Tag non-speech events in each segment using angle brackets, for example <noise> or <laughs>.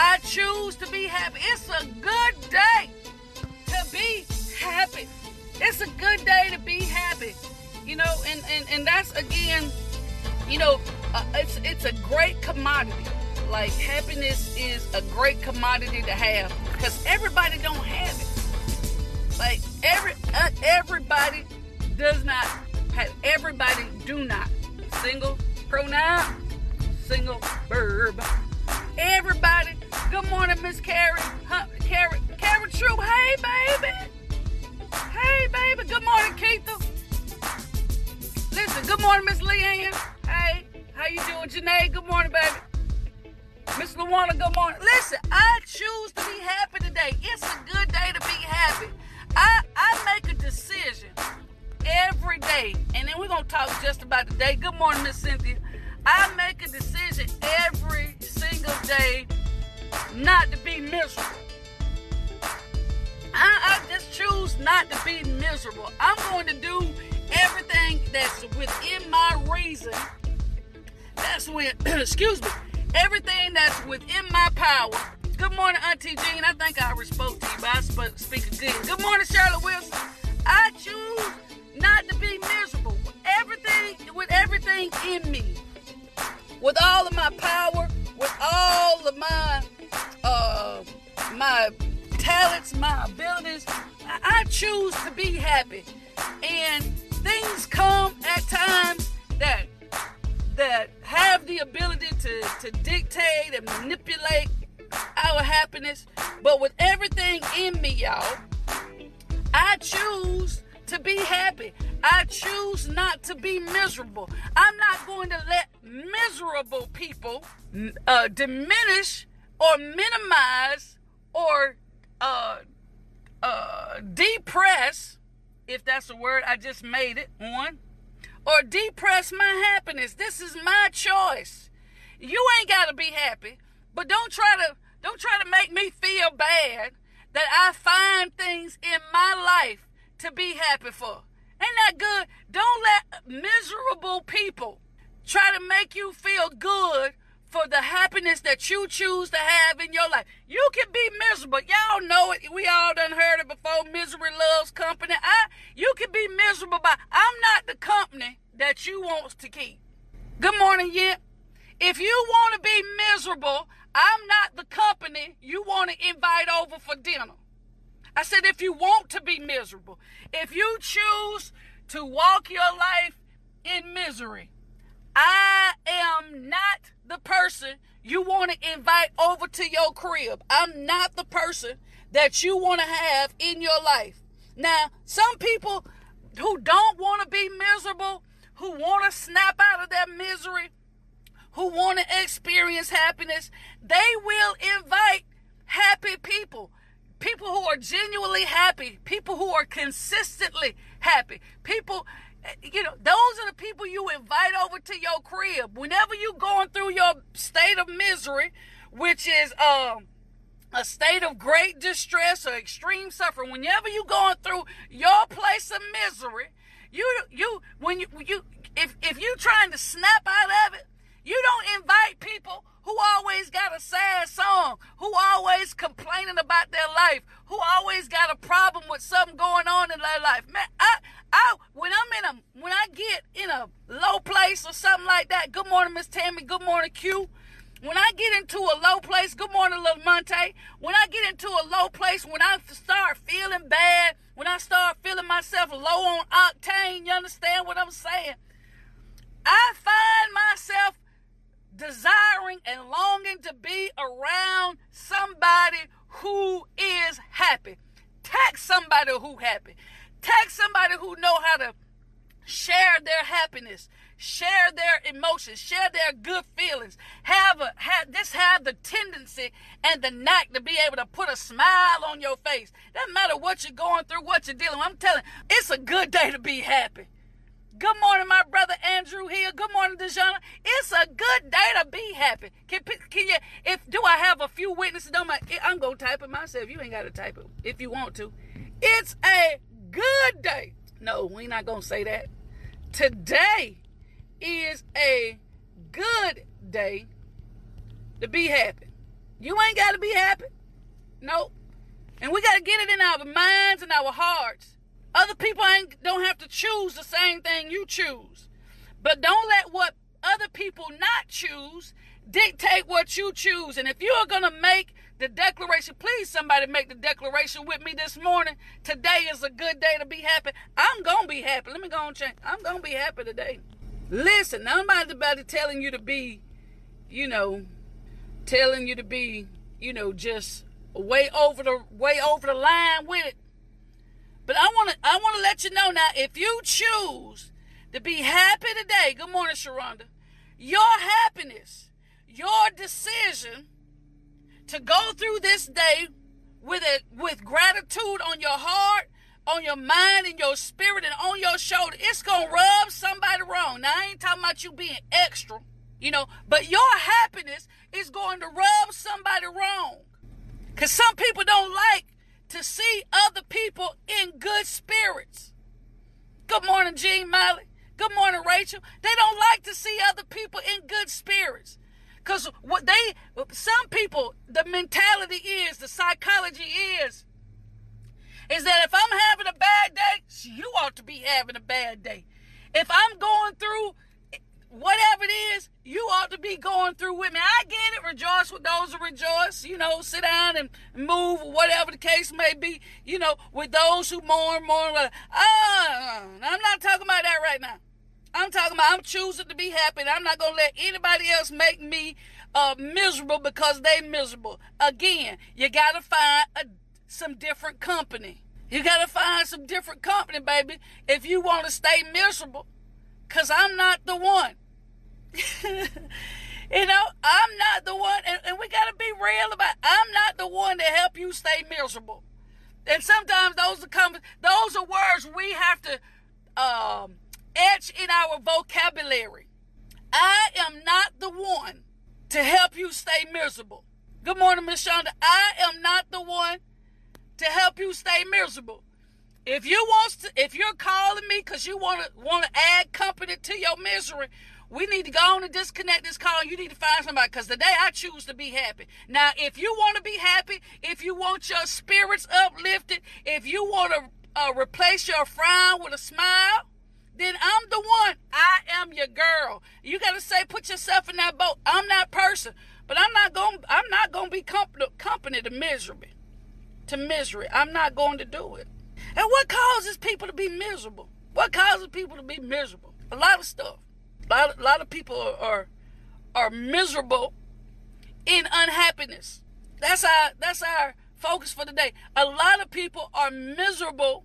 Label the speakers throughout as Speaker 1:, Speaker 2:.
Speaker 1: I choose to be happy. It's a good day to be happy. It's a good day to be happy. You know, and and, and that's again, you know, uh, it's it's a great commodity. Like happiness is a great commodity to have because everybody don't have it. Like every uh, everybody does not have. Everybody do not. Single pronoun, single verb. Everybody. Good morning, Miss Carrie. Huh, Carrie, Carrie True. Hey, baby. Hey, baby. Good morning, Keitha. Listen. Good morning, Miss Leanne. Hey, how you doing, Janae? Good morning, baby. Miss Luana, good morning. Listen, I choose to be happy today. It's a good day to be happy. I, I make a decision every day, and then we're gonna talk just about the day. Good morning, Miss Cynthia. I make a decision every single day not to be miserable. I, I just choose not to be miserable. I'm going to do everything that's within my reason. That's when, <clears throat> excuse me, everything that's within my power. Good morning, Auntie Jean. I think I spoke to you, but I speak again. Good morning, Charlotte Wilson. I choose not to be miserable. With everything, with everything in me, with all of my power, with all of my uh, my talents, my abilities, I choose to be happy. And things come at times that that have the ability to, to dictate and manipulate our happiness. But with everything in me, y'all, I choose to be happy. I choose not to be miserable. I'm not going to let miserable people uh, diminish or minimize or uh, uh, depress, if that's a word, I just made it one or depress my happiness. This is my choice. You ain't got to be happy, but don't try to don't try to make me feel bad that I find things in my life to be happy for. Ain't that good? Don't let miserable people try to make you feel good for the happiness that you choose to have in your life. You can be miserable. Y'all know it. We all done heard it before. Misery loves company. I you can be miserable by I'm not the company that you wants to keep. Good morning, Yip. If you want to be miserable, I'm not the company you want to invite over for dinner. I said if you want to be miserable, if you choose to walk your life in misery, I am not the person you want to invite over to your crib. I'm not the person that you want to have in your life. Now, some people who don't want to be miserable, who want to snap out of their misery, who want to experience happiness, they will invite happy people. People who are genuinely happy, people who are consistently happy, people you know, those are the people you invite over to your crib. Whenever you're going through your state of misery, which is um a state of great distress or extreme suffering, whenever you're going through your place of misery, you you when you you if if you're trying to snap out of it, you don't invite people who always got a sad song, who always complaining about their life, who always got a problem with something going on in their life. Man, I, I, when I'm in a, when I get in a low place or something like that. Good morning, Miss Tammy. Good morning, Q. When I get into a low place, good morning, little Monte. When I get into a low place, when I start feeling bad, when I start feeling myself low on octane, you understand what I'm saying? I find myself desiring and longing to be around somebody who is happy. Text somebody who happy. Text somebody who know how to share their happiness, share their emotions, share their good feelings. Have a have just have the tendency and the knack to be able to put a smile on your face. Doesn't matter what you're going through, what you're dealing with. I'm telling it's a good day to be happy. Good morning, my brother Andrew here. Good morning, Dejana. It's a good day to be happy. Can, can you? If do I have a few witnesses? Don't my, I'm gonna type it myself. You ain't gotta type it if you want to. It's a good day. No, we not gonna say that. Today is a good day to be happy. You ain't got to be happy. Nope. And we got to get it in our minds and our hearts. Other people ain't don't have to choose the same thing you choose. But don't let what other people not choose dictate what you choose. And if you are going to make the declaration, please somebody make the declaration with me this morning. Today is a good day to be happy. I'm going to be happy. Let me go and change. I'm going to be happy today. Listen, nobody's about to telling you to be, you know, telling you to be, you know, just way over the way over the line with it. But I want to I want to let you know now if you choose to be happy today, good morning Sharonda. Your happiness, your decision to go through this day with it with gratitude on your heart, on your mind and your spirit and on your shoulder, it's to rub somebody wrong. Now I ain't talking about you being extra, you know, but your happiness is going to rub somebody wrong. Cuz some people don't like to see other people in good spirits. Good morning, Jean Miley. Good morning, Rachel. They don't like to see other people in good spirits. Because what they, some people, the mentality is, the psychology is, is that if I'm having a bad day, you ought to be having a bad day. If I'm going through whatever it is, you ought to be going through with me. I get it. Rejoice with those who rejoice. You know, sit down and move, whatever the case may be. You know, with those who mourn, mourn. Ah, I'm not talking about that right now. I'm talking about I'm choosing to be happy. I'm not gonna let anybody else make me uh, miserable because they miserable. Again, you gotta find a, some different company. You gotta find some different company, baby, if you want to stay miserable. Cause I'm not the one. <laughs> you know, I'm not the one, and, and we got to be real about. I'm not the one to help you stay miserable. And sometimes those are come, those are words we have to um, etch in our vocabulary. I am not the one to help you stay miserable. Good morning, Miss Shonda. I am not the one to help you stay miserable. If you want to, if you're calling me because you want to want to add company to your misery, we need to go on and disconnect this call. You need to find somebody because today I choose to be happy. Now, if you want to be happy, if you want your spirits uplifted, if you want to uh, replace your frown with a smile, then I'm the one. I am your girl. You got to say, put yourself in that boat. I'm that person, but I'm not going. I'm not going to be company, company to misery. To misery, I'm not going to do it. And what causes people to be miserable? What causes people to be miserable? A lot of stuff. A lot, a lot of people are, are miserable in unhappiness. That's our that's our focus for today. A lot of people are miserable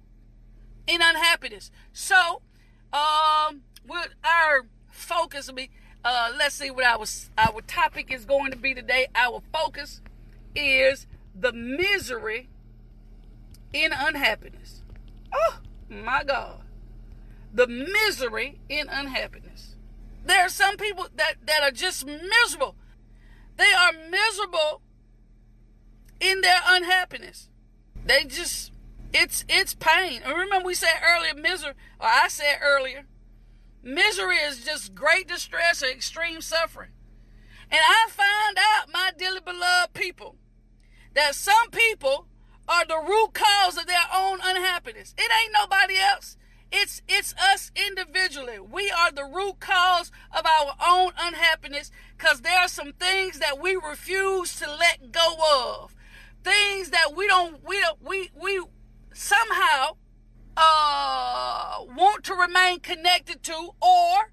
Speaker 1: in unhappiness. So, um, what our focus will be. Uh, let's see what our our topic is going to be today. Our focus is the misery in unhappiness. Oh, my God. The misery in unhappiness. There are some people that, that are just miserable. They are miserable in their unhappiness. They just it's it's pain. And remember we said earlier misery or I said earlier, misery is just great distress or extreme suffering. And I find out, my dearly beloved people, that some people are the root cause of their own unhappiness. It ain't nobody else. It's it's us individually. We are the root cause of our own unhappiness because there are some things that we refuse to let go of. Things that we don't we don't, we we somehow uh want to remain connected to or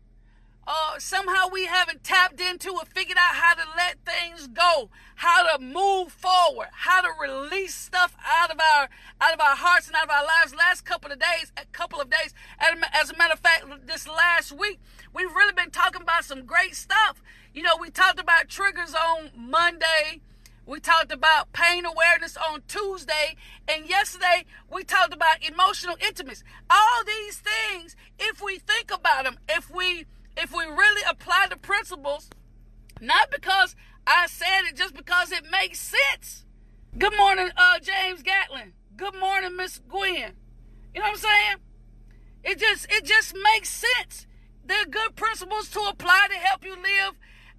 Speaker 1: uh, somehow we haven't tapped into or figured out how to let things go, how to move forward, how to release stuff out of our out of our hearts and out of our lives. Last couple of days, a couple of days, as a matter of fact, this last week we've really been talking about some great stuff. You know, we talked about triggers on Monday. We talked about pain awareness on Tuesday. And yesterday, we talked about emotional intimacy. All these things, if we think about them, if we if we really apply the principles, not because I said it, just because it makes sense. Good morning, uh, James Gatlin. Good morning, Miss Gwen. You know what I'm saying? It just it just makes sense. They're good principles to apply to help you live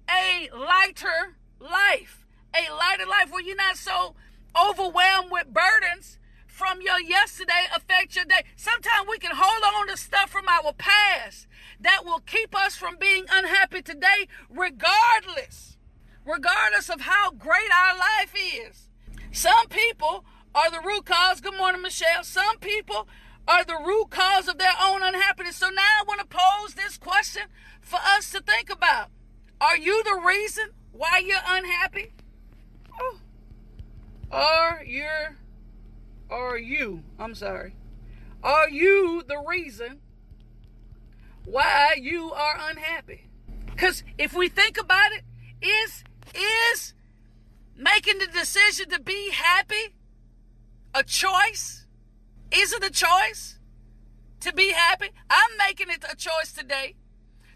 Speaker 1: a lighter life, a lighter life where you're not so overwhelmed with burdens from your yesterday affect your day. Sometimes we can hold on to stuff from our past that will keep us from being unhappy today, regardless, regardless of how great our life is. Some people are the root cause. Good morning, Michelle. Some people are the root cause of their own unhappiness. So now I want to pose this question for us to think about. Are you the reason why you're unhappy? Are you are you, I'm sorry. Are you the reason why you are unhappy? Cuz if we think about it, is is making the decision to be happy a choice? Is it a choice to be happy? I'm making it a choice today.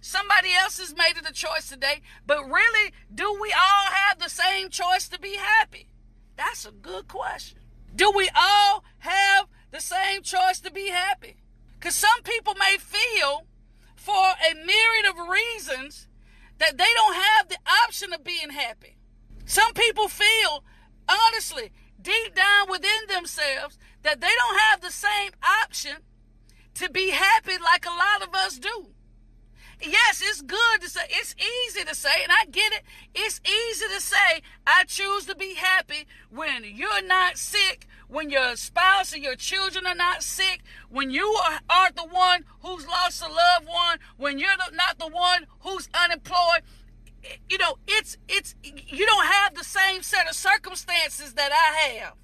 Speaker 1: Somebody else has made it a choice today. But really, do we all have the same choice to be happy? That's a good question. Do we all have the same choice to be happy? Because some people may feel, for a myriad of reasons, that they don't have the option of being happy. Some people feel, honestly, deep down within themselves that they don't have the same option to be happy like a lot of us do. Yes, it's good to say, it's easy to say, and I get it. It's easy to say, I choose to be happy when you're not sick, when your spouse or your children are not sick, when you are, aren't the one who's lost a loved one, when you're not the one who's unemployed you know, it's it's you don't have the same set of circumstances that I have.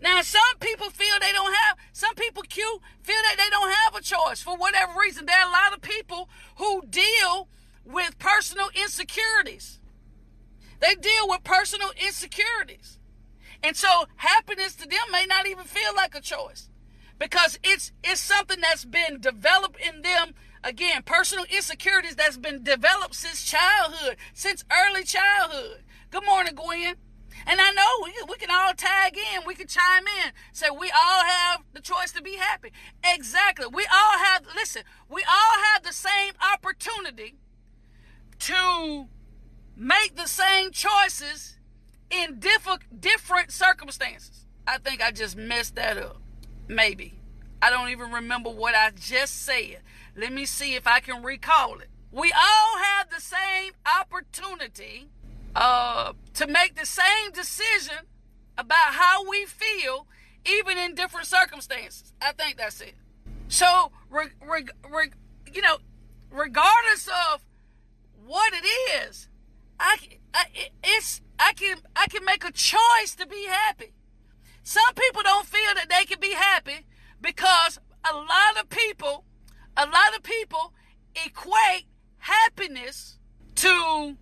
Speaker 1: Now, some people feel they don't have, some people feel that they don't have a choice for whatever reason. There are a lot of people who deal with personal insecurities. They deal with personal insecurities. And so happiness to them may not even feel like a choice because it's it's something that's been developed in them Again, personal insecurities that's been developed since childhood, since early childhood. Good morning, Gwen. And I know we, we can all tag in, we can chime in, say we all have the choice to be happy. Exactly. We all have, listen, we all have the same opportunity to make the same choices in diff- different circumstances. I think I just messed that up. Maybe. I don't even remember what I just said. Let me see if I can recall it. We all have the same opportunity uh, to make the same decision about how we feel, even in different circumstances. I think that's it. So, re- re- re- you know, regardless of what it is, I, I it's I can I can make a choice to be happy. Some people don't feel that they can be happy because a lot of people a lot of people equate happiness to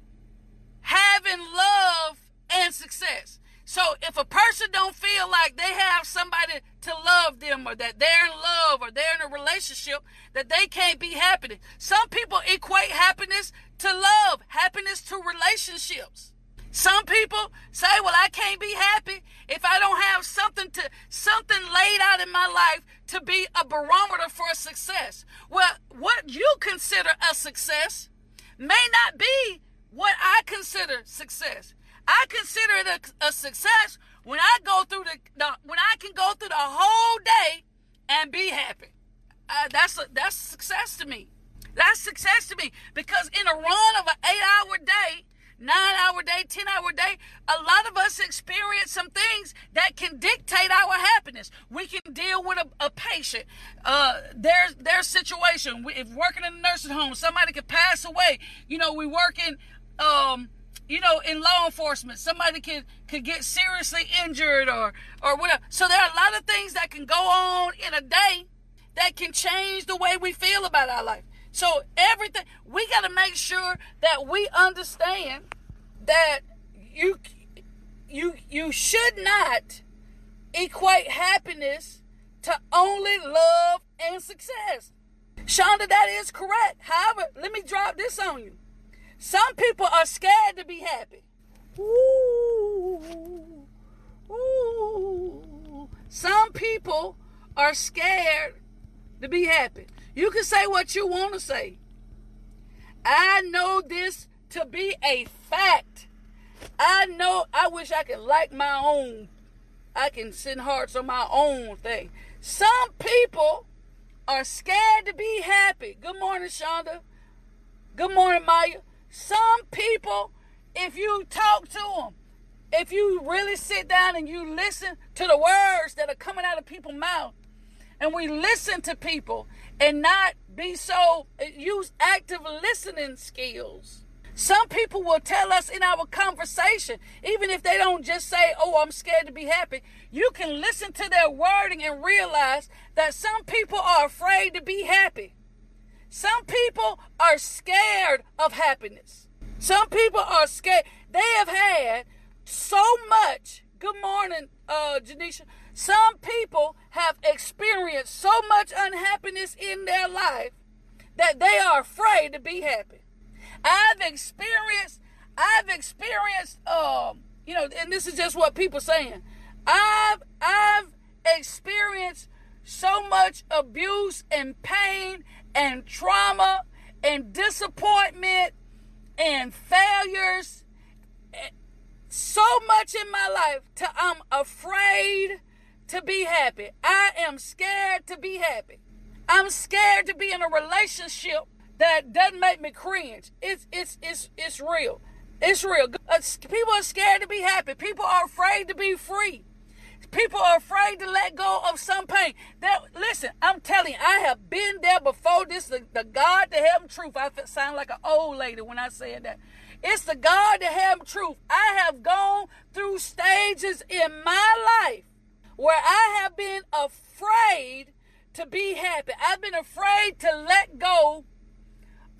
Speaker 1: having love and success. So if a person don't feel like they have somebody to love them or that they're in love or they're in a relationship, that they can't be happy. Some people equate happiness to love, happiness to relationships. Some people say, well, I can't be happy if I don't have something to, something laid out in my life to be a barometer for success. Well, what you consider a success may not be what I consider success. I consider it a, a success when I go through the, the, when I can go through the whole day and be happy. Uh, that's a, that's success to me. That's success to me because in a run of an eight-hour day, nine hour day, 10 hour day, a lot of us experience some things that can dictate our happiness. We can deal with a, a patient, uh, their, their situation. We, if working in a nursing home, somebody could pass away. You know, we work in, um, you know, in law enforcement, somebody could could get seriously injured or or whatever. So there are a lot of things that can go on in a day that can change the way we feel about our life. So everything we got to make sure that we understand that you you you should not equate happiness to only love and success. Shonda, that is correct. However, let me drop this on you. Some people are scared to be happy. Ooh, ooh. Some people are scared to be happy. You can say what you want to say. I know this to be a fact. I know I wish I could like my own. I can send hearts on my own thing. Some people are scared to be happy. Good morning, Shonda. Good morning, Maya. Some people, if you talk to them, if you really sit down and you listen to the words that are coming out of people's mouth, and we listen to people and not be so uh, use active listening skills. Some people will tell us in our conversation, even if they don't just say, Oh, I'm scared to be happy, you can listen to their wording and realize that some people are afraid to be happy. Some people are scared of happiness. Some people are scared. They have had so much. Good morning, uh, Janisha. Some people have experienced so much unhappiness in their life that they are afraid to be happy. I've experienced, I've experienced, um, you know, and this is just what people saying. I've, I've experienced so much abuse and pain and trauma and disappointment and failures so much in my life to I'm afraid to be happy. I am scared to be happy. I'm scared to be in a relationship that doesn't make me cringe. It's it's it's it's real. It's real. People are scared to be happy. People are afraid to be free. People are afraid to let go of some pain. That listen, I'm telling you, I have been there before. This the, the God to heaven truth. I sound like an old lady when I said that. It's the God to heaven truth. I have gone through stages in my life where I have been afraid to be happy. I've been afraid to let go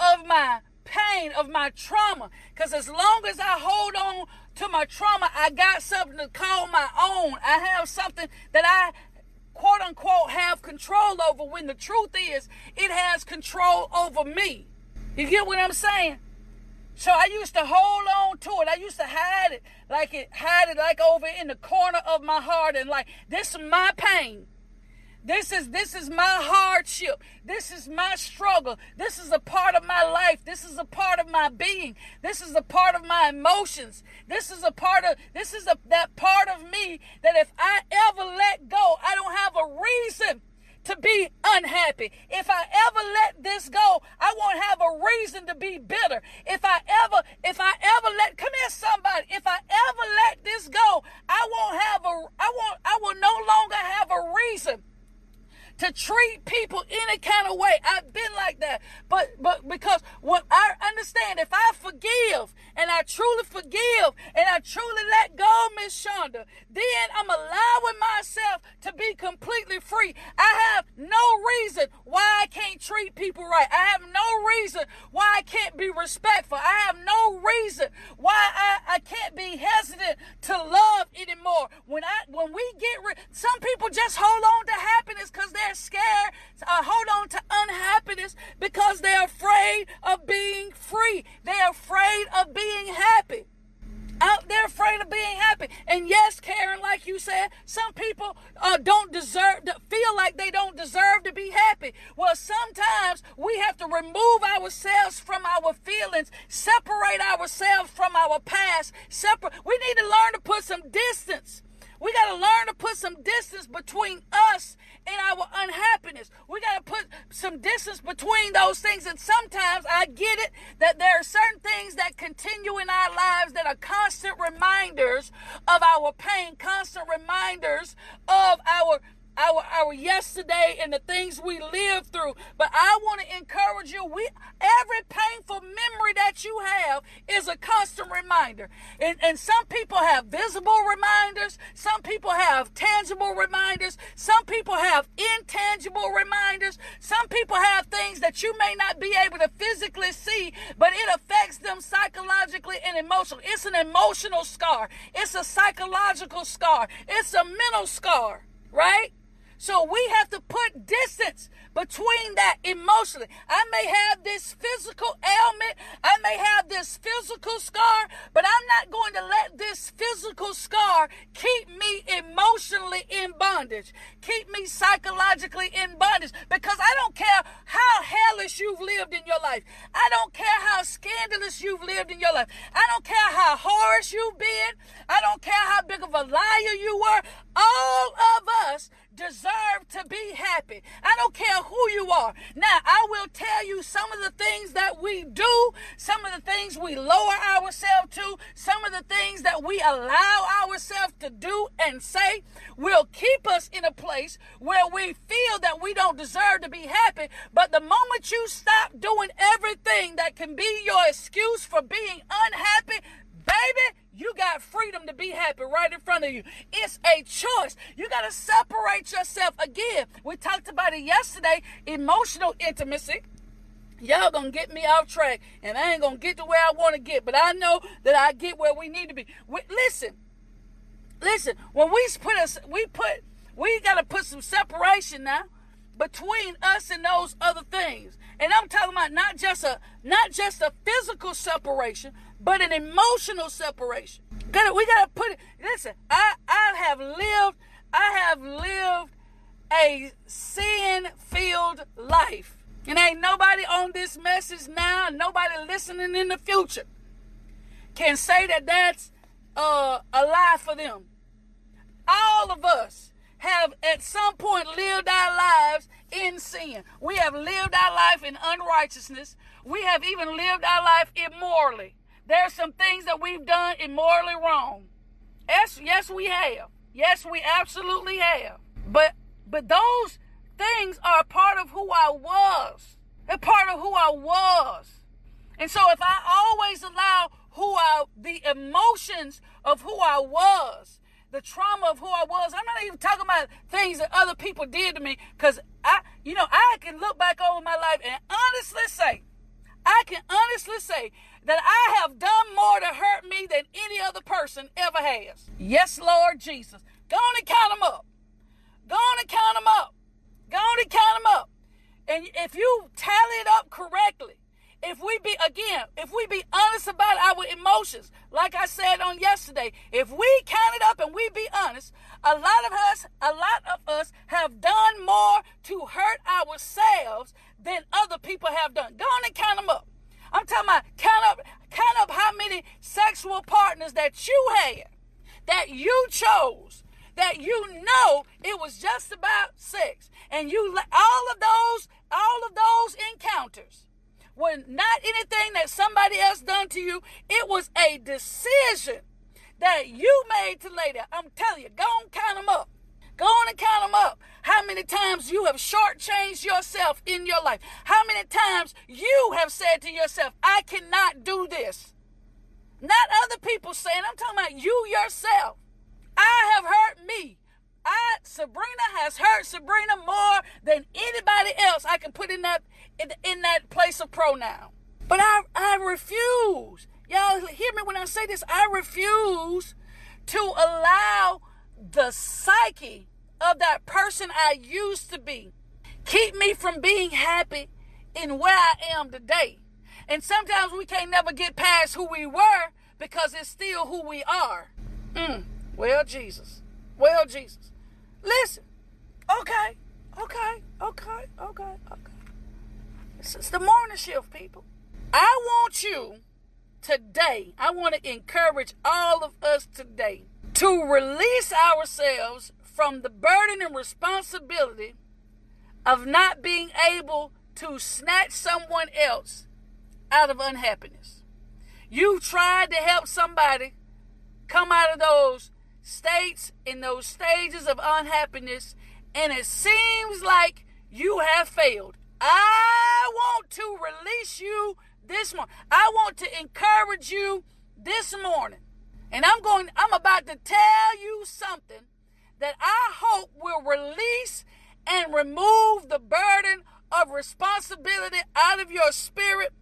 Speaker 1: of my pain, of my trauma. Because as long as I hold on to my trauma, I got something to call my own. I have something that I quote unquote have control over when the truth is it has control over me. You get what I'm saying? So I used to hold on to it. I used to hide it like it hide it like over in the corner of my heart and like this is my pain. This is this is my hardship. This is my struggle. This is a part of my life. This is a part of my being. This is a part of my emotions. This is a part of this is a that part of me that if I ever let go, I don't have a reason to be unhappy. If I ever let this go, I won't have a reason to be bitter. If I ever, if I ever let, come here somebody, if I ever let this go, I won't have a, I won't, I will no longer have a reason to treat people any kind of way. I've been like that. But but because what I understand, if I forgive and I truly forgive and I truly let go, Miss Shonda, then I'm allowing myself to be completely free. I have no reason why I can't treat people right. I have no reason why I can't be respectful. I have no reason why I, I can't be hesitant to love anymore. When I when we get rid some people just hold on to happiness because they're they're scared, uh, hold on to unhappiness because they're afraid of being free. They're afraid of being happy. Out there afraid of being happy. And yes, Karen, like you said, some people uh, don't deserve, to feel like they don't deserve to be happy. Well, sometimes we have to remove ourselves from our feelings, separate ourselves from our past. Separate. We need to learn to put some distance. We got to learn to put some distance between us and our unhappiness. We got to put some distance between those things. And sometimes I get it that there are certain things that continue in our lives that are constant reminders of our pain, constant reminders of our our our yesterday and the things we lived through. But I want to encourage you. We every painful memory that you have is a constant reminder. And, and some people have visible reminders, some people have tangible reminders, some people have intangible reminders, some people have things that you may not be able to physically see, but it affects them psychologically and emotionally. It's an emotional scar, it's a psychological scar, it's a mental scar, right? So we have to put distance between that emotionally. I may have this physical ailment, I may have this physical scar, but I'm not going to let this physical scar keep me emotionally in bondage, keep me psychologically in bondage, because I don't care how hellish you've lived in your life. I don't care how scandalous you've lived in your life. I don't care how harsh you've been. I don't care how big of a liar you were. All of us deserve to be happy. I don't care who you are. Now, I will tell you some of the things that we do, some of the things we lower ourselves to, some of the things that we allow ourselves to do and say will keep us in a place where we feel that we don't deserve to be happy. But the moment you stop doing everything that can be your excuse for being unhappy, baby, you got freedom to be happy right in front of you. It's a choice. You got to separate yourself again. We talked about it yesterday emotional intimacy. Y'all gonna get me off track, and I ain't gonna get to where I want to get, but I know that I get where we need to be. We, listen, listen. When we put us, we put, we gotta put some separation now between us and those other things. And I'm talking about not just a not just a physical separation, but an emotional separation. Got we gotta put it. Listen, I I have lived I have lived a sin filled life. And ain't nobody on this message now, nobody listening in the future can say that that's uh, a lie for them. All of us have at some point lived our lives in sin. We have lived our life in unrighteousness. We have even lived our life immorally. There are some things that we've done immorally wrong. Yes, yes, we have. Yes, we absolutely have. But but those things are part of who I was. They're part of who I was. And so if I always allow who I the emotions of who I was, the trauma of who I was, I'm not even talking about things that other people did to me, because I, you know, I can look back over my life and honestly say, I can honestly say that I have done more to hurt me than any other person ever has. Yes, Lord Jesus. Go on and count them up. Go on and count them up. Go on and count them up. And if you tally it up correctly, if we be again, if we be honest about our emotions, like I said on yesterday, if we count it up and we be honest, a lot of us, a lot of us have done more to hurt ourselves than other people have done. Go on and count them up. I'm talking about count up, count up how many sexual partners that you had, that you chose, that you know it was just about sex, and you all of those, all of those encounters were not anything that somebody else done to you. It was a decision that you made to lay there. I'm telling you, go and count them up. Go on and count them up. How many times you have shortchanged yourself in your life? How many times you have said to yourself, I cannot do this? Not other people saying, I'm talking about you yourself. I have hurt me. I Sabrina has hurt Sabrina more than anybody else I can put in that in, in that place of pronoun. But I I refuse. Y'all hear me when I say this. I refuse to allow the psyche of that person I used to be. Keep me from being happy in where I am today. And sometimes we can't never get past who we were because it's still who we are. Mm. Well, Jesus. Well, Jesus. Listen. Okay. Okay. Okay. Okay. Okay. This is the morning shift, people. I want you today, I want to encourage all of us today to release ourselves from the burden and responsibility of not being able to snatch someone else out of unhappiness. You tried to help somebody come out of those states in those stages of unhappiness, and it seems like you have failed. I want to release you this morning. I want to encourage you this morning. And I'm going, I'm about to tell you something that I hope will release and remove the burden of responsibility out of your spirit,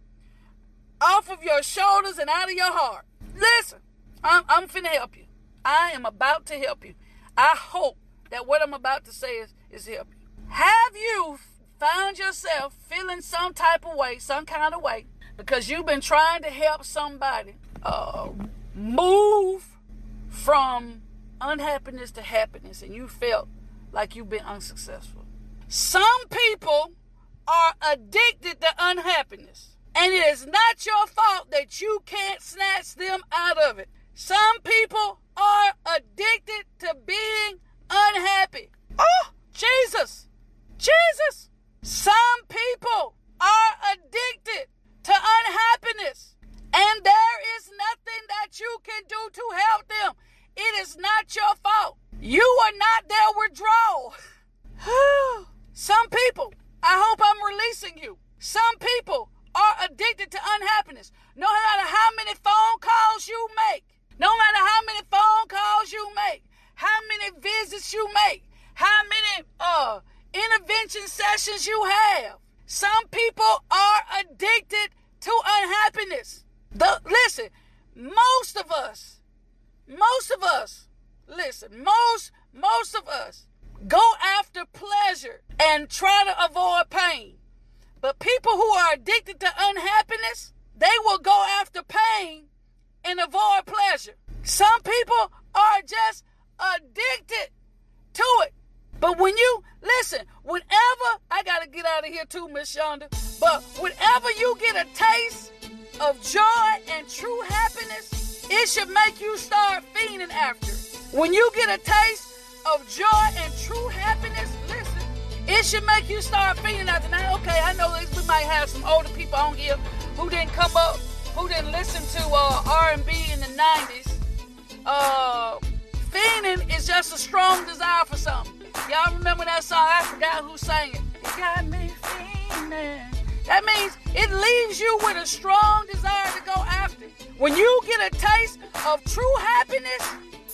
Speaker 1: off of your shoulders, and out of your heart. Listen, I'm, I'm finna help you. I am about to help you. I hope that what I'm about to say is, is help you. Have you found yourself feeling some type of way, some kind of way, because you've been trying to help somebody uh, move from unhappiness to happiness and you felt like you've been unsuccessful? Some people are addicted to unhappiness. And it is not your fault that you can't snatch them out of it. Some people are addicted to being unhappy. Oh, Jesus! Jesus! Some people are addicted to unhappiness. And there is nothing that you can do to help them. It is not your fault. You are not their withdrawal. <sighs> Some people, I hope I'm releasing you. Some people are addicted to unhappiness. No matter how many phone calls you make, no matter how many phone calls you make, how many visits you make, how many uh intervention sessions you have. Some people are addicted to unhappiness. The listen, most of us, most of us, listen, most most of us go after pleasure and try to avoid pain. But people who are addicted to unhappiness, they will go after pain and avoid pleasure. Some people are just addicted to it. But when you listen, whenever I gotta get out of here too, Miss Shonda, but whenever you get a taste of joy and true happiness, it should make you start fiending after. When you get a taste of joy and true happiness, listen, it should make you start feeling that tonight. Okay, I know we might have some older people on here who didn't come up, who didn't listen to uh, R&B in the '90s. Uh, fiending is just a strong desire for something. Y'all remember that song? I forgot who sang it. It got me fiending. That means it leaves you with a strong desire to go after. When you get a taste of true happiness,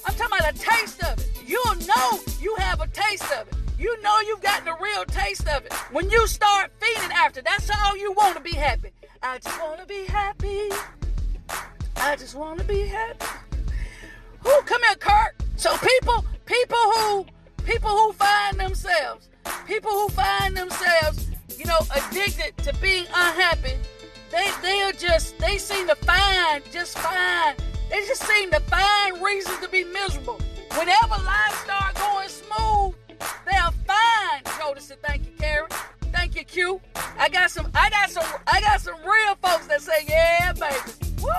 Speaker 1: I'm talking about a taste of it. You'll know you have a taste of it you know you've gotten the real taste of it. When you start feeding after, that's all you want to be happy. I just want to be happy. I just want to be happy. Who come here, Kurt? So people, people who, people who find themselves, people who find themselves, you know, addicted to being unhappy, they they are just they seem to find just find they just seem to find reasons to be miserable. Whenever life start going smooth, they are fine. Notice it. Thank you, Karen. Thank you, Q. I got some. I got some. I got some real folks that say, "Yeah, baby." Woo.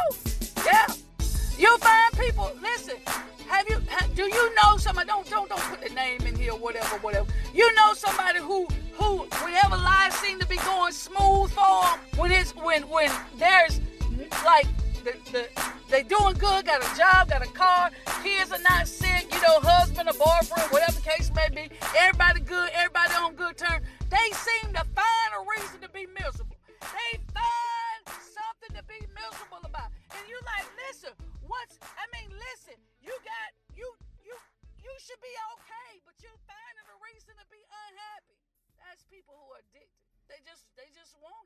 Speaker 1: Yeah. You'll find people. Listen. Have you? Have, do you know somebody? Don't don't don't put the name in here. Whatever, whatever. You know somebody who who be going smooth for when it's when when there's like the, the, they doing good, got a job, got a car, kids are not sick, you know, husband or boyfriend, whatever the case may be. Everybody good, everybody on good terms. They seem They just it.